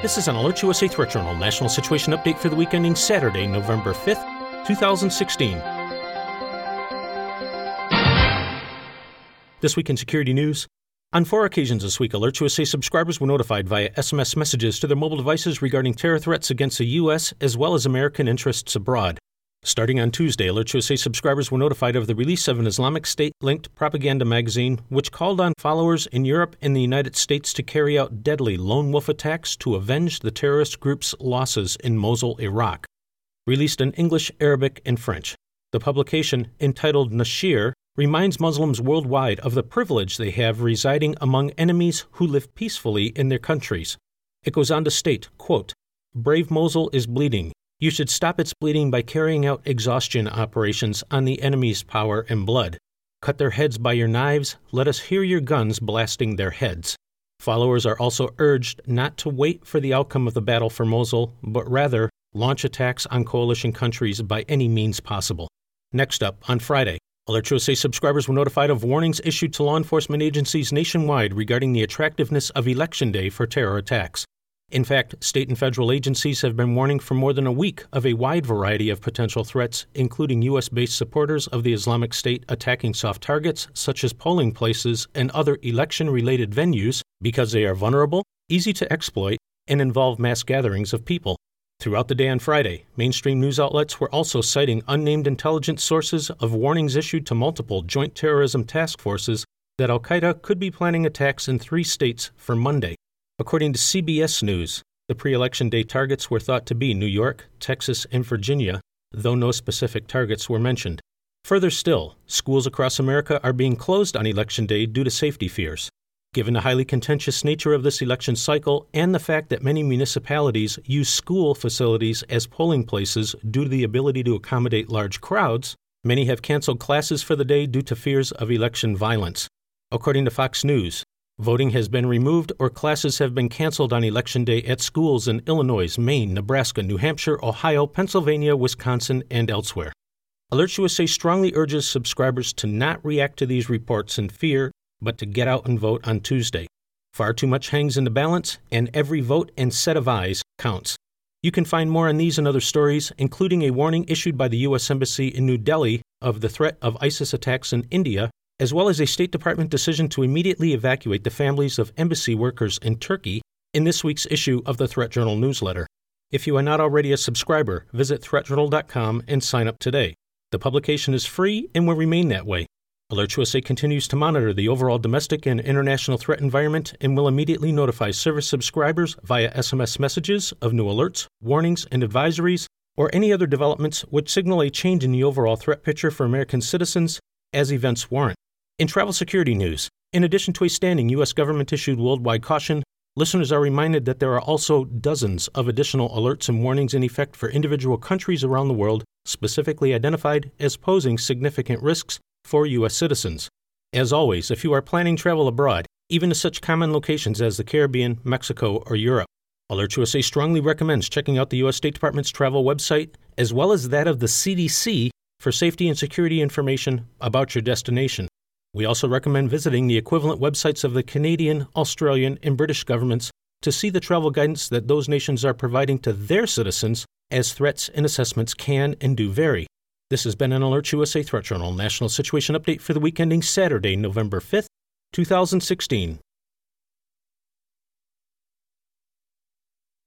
This is an AlertsUSA Threat Journal National Situation Update for the week ending Saturday, November 5th, 2016. This week in security news. On four occasions this week, AlertsUSA subscribers were notified via SMS messages to their mobile devices regarding terror threats against the U.S. as well as American interests abroad. Starting on Tuesday, AlertsUSA subscribers were notified of the release of an Islamic State linked propaganda magazine, which called on followers in Europe and the United States to carry out deadly lone wolf attacks to avenge the terrorist group's losses in Mosul, Iraq. Released in English, Arabic, and French, the publication, entitled Nashir, reminds Muslims worldwide of the privilege they have residing among enemies who live peacefully in their countries. It goes on to state, quote, Brave Mosul is bleeding, you should stop its bleeding by carrying out exhaustion operations on the enemy's power and blood. Cut their heads by your knives. Let us hear your guns blasting their heads. Followers are also urged not to wait for the outcome of the battle for Mosul, but rather launch attacks on coalition countries by any means possible. Next up, on Friday, AlertsUSA subscribers were notified of warnings issued to law enforcement agencies nationwide regarding the attractiveness of Election Day for terror attacks. In fact, state and federal agencies have been warning for more than a week of a wide variety of potential threats, including U.S. based supporters of the Islamic State attacking soft targets such as polling places and other election related venues because they are vulnerable, easy to exploit, and involve mass gatherings of people. Throughout the day on Friday, mainstream news outlets were also citing unnamed intelligence sources of warnings issued to multiple joint terrorism task forces that Al Qaeda could be planning attacks in three states for Monday. According to CBS News, the pre election day targets were thought to be New York, Texas, and Virginia, though no specific targets were mentioned. Further still, schools across America are being closed on Election Day due to safety fears. Given the highly contentious nature of this election cycle and the fact that many municipalities use school facilities as polling places due to the ability to accommodate large crowds, many have canceled classes for the day due to fears of election violence. According to Fox News, Voting has been removed or classes have been canceled on Election Day at schools in Illinois, Maine, Nebraska, New Hampshire, Ohio, Pennsylvania, Wisconsin, and elsewhere. AlertsUSA strongly urges subscribers to not react to these reports in fear, but to get out and vote on Tuesday. Far too much hangs in the balance, and every vote and set of eyes counts. You can find more on these and other stories, including a warning issued by the U.S. Embassy in New Delhi of the threat of ISIS attacks in India as well as a State Department decision to immediately evacuate the families of embassy workers in Turkey in this week's issue of the Threat Journal newsletter. If you are not already a subscriber, visit threatjournal.com and sign up today. The publication is free and will remain that way. AlertsUSA continues to monitor the overall domestic and international threat environment and will immediately notify service subscribers via SMS messages of new alerts, warnings, and advisories, or any other developments which signal a change in the overall threat picture for American citizens as events warrant. In travel security news, in addition to a standing U.S. government issued worldwide caution, listeners are reminded that there are also dozens of additional alerts and warnings in effect for individual countries around the world specifically identified as posing significant risks for U.S. citizens. As always, if you are planning travel abroad, even to such common locations as the Caribbean, Mexico, or Europe, AlertsUSA strongly recommends checking out the U.S. State Department's travel website as well as that of the CDC for safety and security information about your destination. We also recommend visiting the equivalent websites of the Canadian, Australian, and British governments to see the travel guidance that those nations are providing to their citizens, as threats and assessments can and do vary. This has been an AlertsUSA Threat Journal National Situation Update for the week ending Saturday, November 5th, 2016.